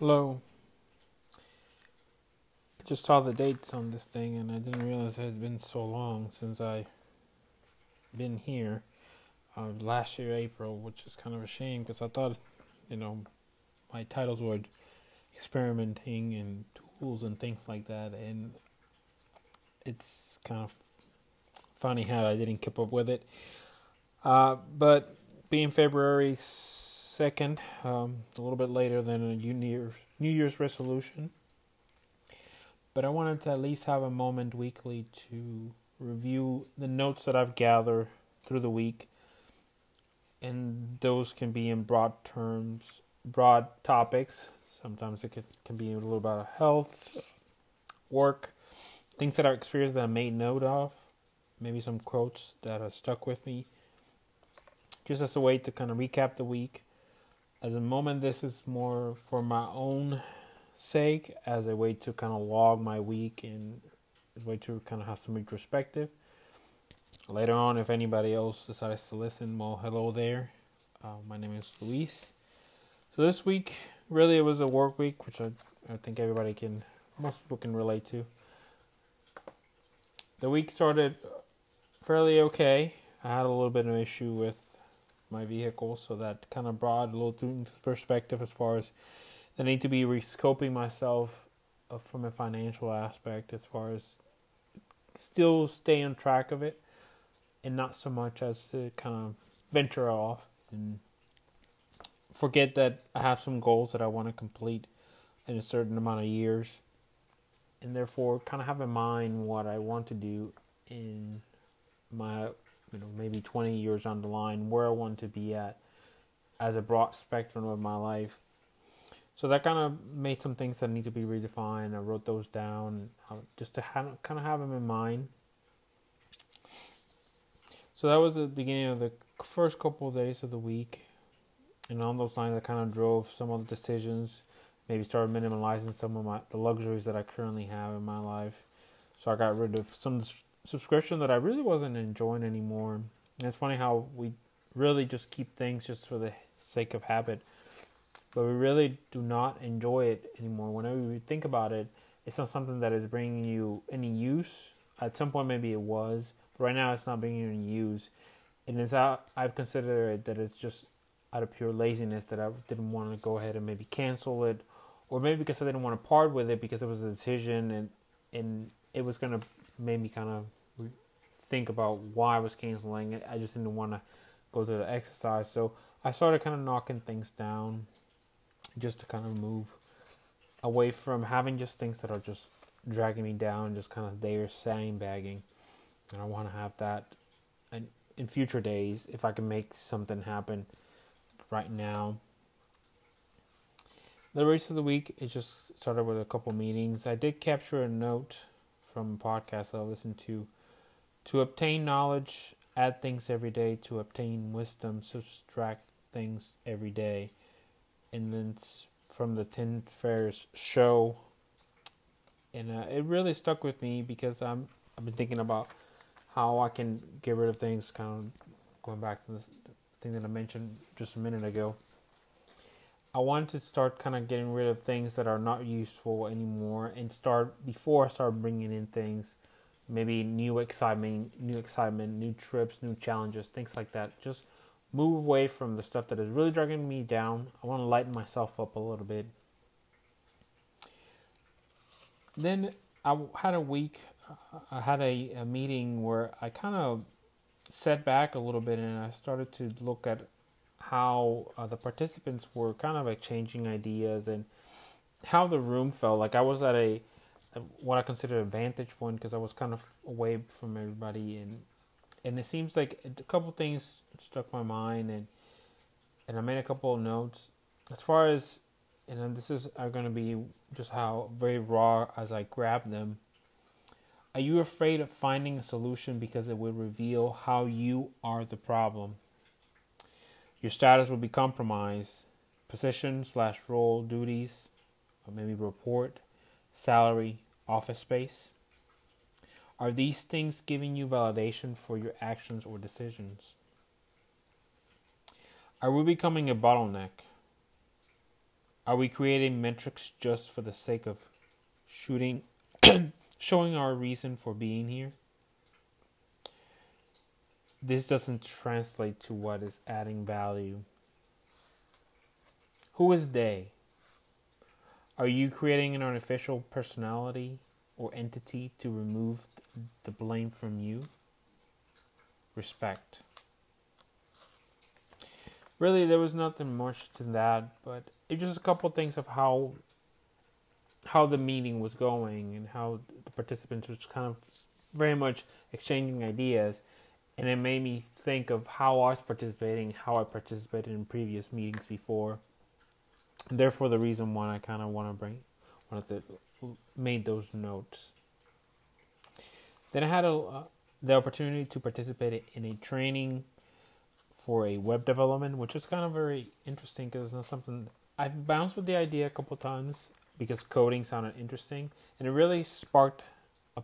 Hello. Just saw the dates on this thing and I didn't realize it had been so long since I been here. Uh, last year April, which is kind of a shame because I thought, you know, my titles were experimenting and tools and things like that, and it's kind of funny how I didn't keep up with it. Uh, but being February second, um, a little bit later than a New Year's, New Year's resolution, but I wanted to at least have a moment weekly to review the notes that I've gathered through the week, and those can be in broad terms, broad topics. Sometimes it can, can be a little about health, work, things that I experienced that I made note of, maybe some quotes that have stuck with me, just as a way to kind of recap the week. As a moment, this is more for my own sake, as a way to kind of log my week and a way to kind of have some retrospective. Later on, if anybody else decides to listen, well, hello there. Uh, my name is Luis. So this week, really, it was a work week, which I, I think everybody can, most people can relate to. The week started fairly okay. I had a little bit of an issue with my vehicle, so that kind of a little perspective as far as I need to be rescoping myself uh, from a financial aspect, as far as still stay on track of it, and not so much as to kind of venture off and forget that I have some goals that I want to complete in a certain amount of years, and therefore kind of have in mind what I want to do in my, you know, maybe 20 years on the line, where I want to be at as a broad spectrum of my life. So that kind of made some things that need to be redefined. I wrote those down uh, just to have, kind of have them in mind. So that was the beginning of the first couple of days of the week and on those lines, I kind of drove some of the decisions. Maybe started minimalizing some of my the luxuries that I currently have in my life. So I got rid of some subscription that I really wasn't enjoying anymore. And it's funny how we really just keep things just for the sake of habit, but we really do not enjoy it anymore. Whenever we think about it, it's not something that is bringing you any use. At some point, maybe it was, but right now, it's not bringing you any use. And it's out. I've considered it that it's just out of pure laziness that I didn't want to go ahead and maybe cancel it, or maybe because I didn't want to part with it because it was a decision and and it was gonna make me kind of think about why I was canceling it. I just didn't want to go through the exercise, so I started kind of knocking things down, just to kind of move away from having just things that are just dragging me down, just kind of there sandbagging. And I want to have that in, in future days if I can make something happen right now. The rest of the week, it just started with a couple meetings. I did capture a note from a podcast that I listened to. To obtain knowledge, add things every day. To obtain wisdom, subtract things every day. And then from the Tim Ferriss show. And uh, it really stuck with me because I'm I've been thinking about how I can get rid of things. Kind of going back to this, thing that I mentioned just a minute ago. I want to start kind of getting rid of things that are not useful anymore and start before I start bringing in things, maybe new excitement, new excitement, new trips, new challenges, things like that. Just move away from the stuff that is really dragging me down. I want to lighten myself up a little bit. Then I had a week, I had a, a meeting where I kind of set back a little bit and I started to look at how uh, the participants were kind of like changing ideas and how the room felt. Like I was at a what I consider a vantage point because I was kind of away from everybody and and it seems like a couple things struck my mind and and I made a couple of notes as far as and this is are going to be just how very raw as I grab them are you afraid of finding a solution because it will reveal how you are the problem? Your status will be compromised. Position slash role, duties, or maybe report, salary, office space. Are these things giving you validation for your actions or decisions? Are we becoming a bottleneck? Are we creating metrics just for the sake of shooting, showing our reason for being here? This doesn't translate to what is adding value. Who is they? Are you creating an artificial personality or entity to remove the blame from you? Respect. Really, there was nothing much to that, but it just a couple of things of how how the meeting was going and how the participants was kind of very much exchanging ideas, and it made me think of how I was participating, how I participated in previous meetings before. Therefore, the reason why I kind of want to bring wanted to made those notes. Then I had a, uh, the opportunity to participate in a training for a web development, which is kind of very interesting because it's not something I've bounced with the idea a couple times because coding sounded interesting, and it really sparked a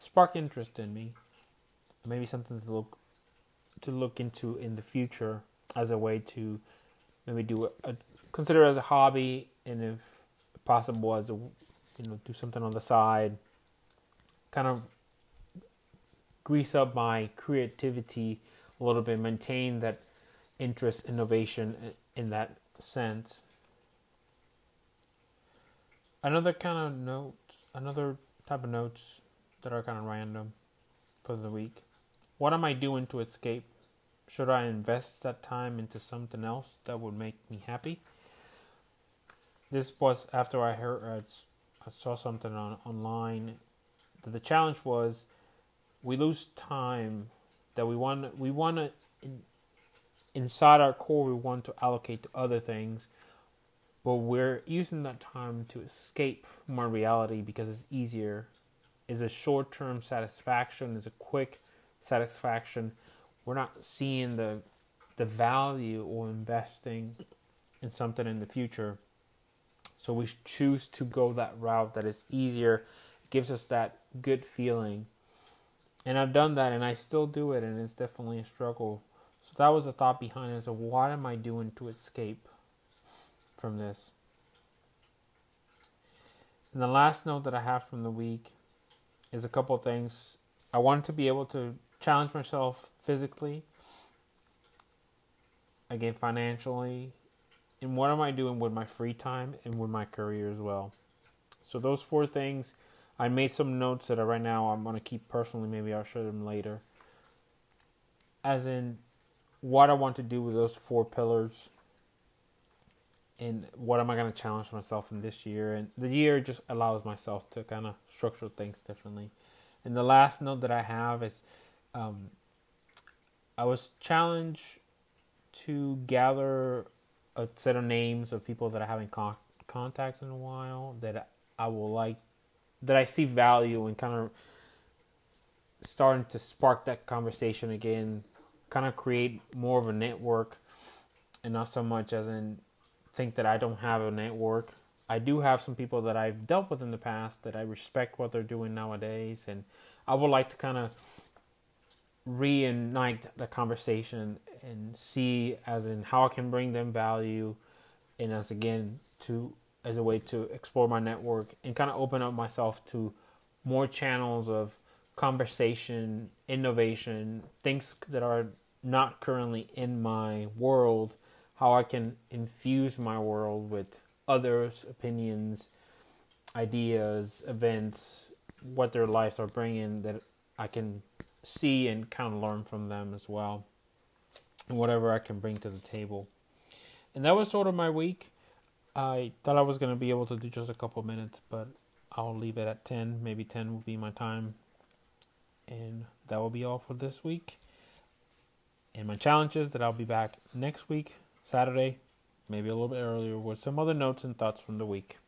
sparked interest in me. Maybe something to look to look into in the future as a way to maybe do a, a consider as a hobby, and if possible, as a you know do something on the side, kind of grease up my creativity a little bit, maintain that interest, innovation in that sense. Another kind of note, another type of notes that are kind of random for the week. What am I doing to escape? Should I invest that time into something else that would make me happy? This was after I heard, uh, I saw something on online. That the challenge was we lose time that we want we want to in, inside our core we want to allocate to other things but we're using that time to escape from our reality because it's easier. Is a short-term satisfaction is a quick satisfaction. We're not seeing the the value or investing in something in the future so we choose to go that route that is easier it gives us that good feeling and I've done that and I still do it and it's definitely a struggle. So that was the thought behind it. So what am I doing to escape from this? And the last note that I have from the week is a couple things. I wanted to be able to challenge myself physically, again financially, and what am I doing with my free time and with my career as well. So those four things I made some notes that are right now I'm gonna keep personally. Maybe I'll show them later. As in, what I want to do with those four pillars, and what am I gonna challenge myself in this year? And the year just allows myself to kind of structure things differently. And the last note that I have is, um, I was challenged to gather a set of names of people that I haven't con- contacted in a while that I will like that I see value in kind of starting to spark that conversation again, kind of create more of a network and not so much as in think that I don't have a network. I do have some people that I've dealt with in the past that I respect what they're doing nowadays and I would like to kind of reignite the conversation and see as in how I can bring them value and as again to as a way to explore my network and kind of open up myself to more channels of conversation, innovation, things that are not currently in my world, how I can infuse my world with others' opinions, ideas, events, what their lives are bringing that I can see and kind of learn from them as well, whatever I can bring to the table. And that was sort of my week. I thought I was going to be able to do just a couple minutes, but I'll leave it at 10. Maybe 10 will be my time. And that will be all for this week. And my challenge is that I'll be back next week, Saturday, maybe a little bit earlier, with some other notes and thoughts from the week.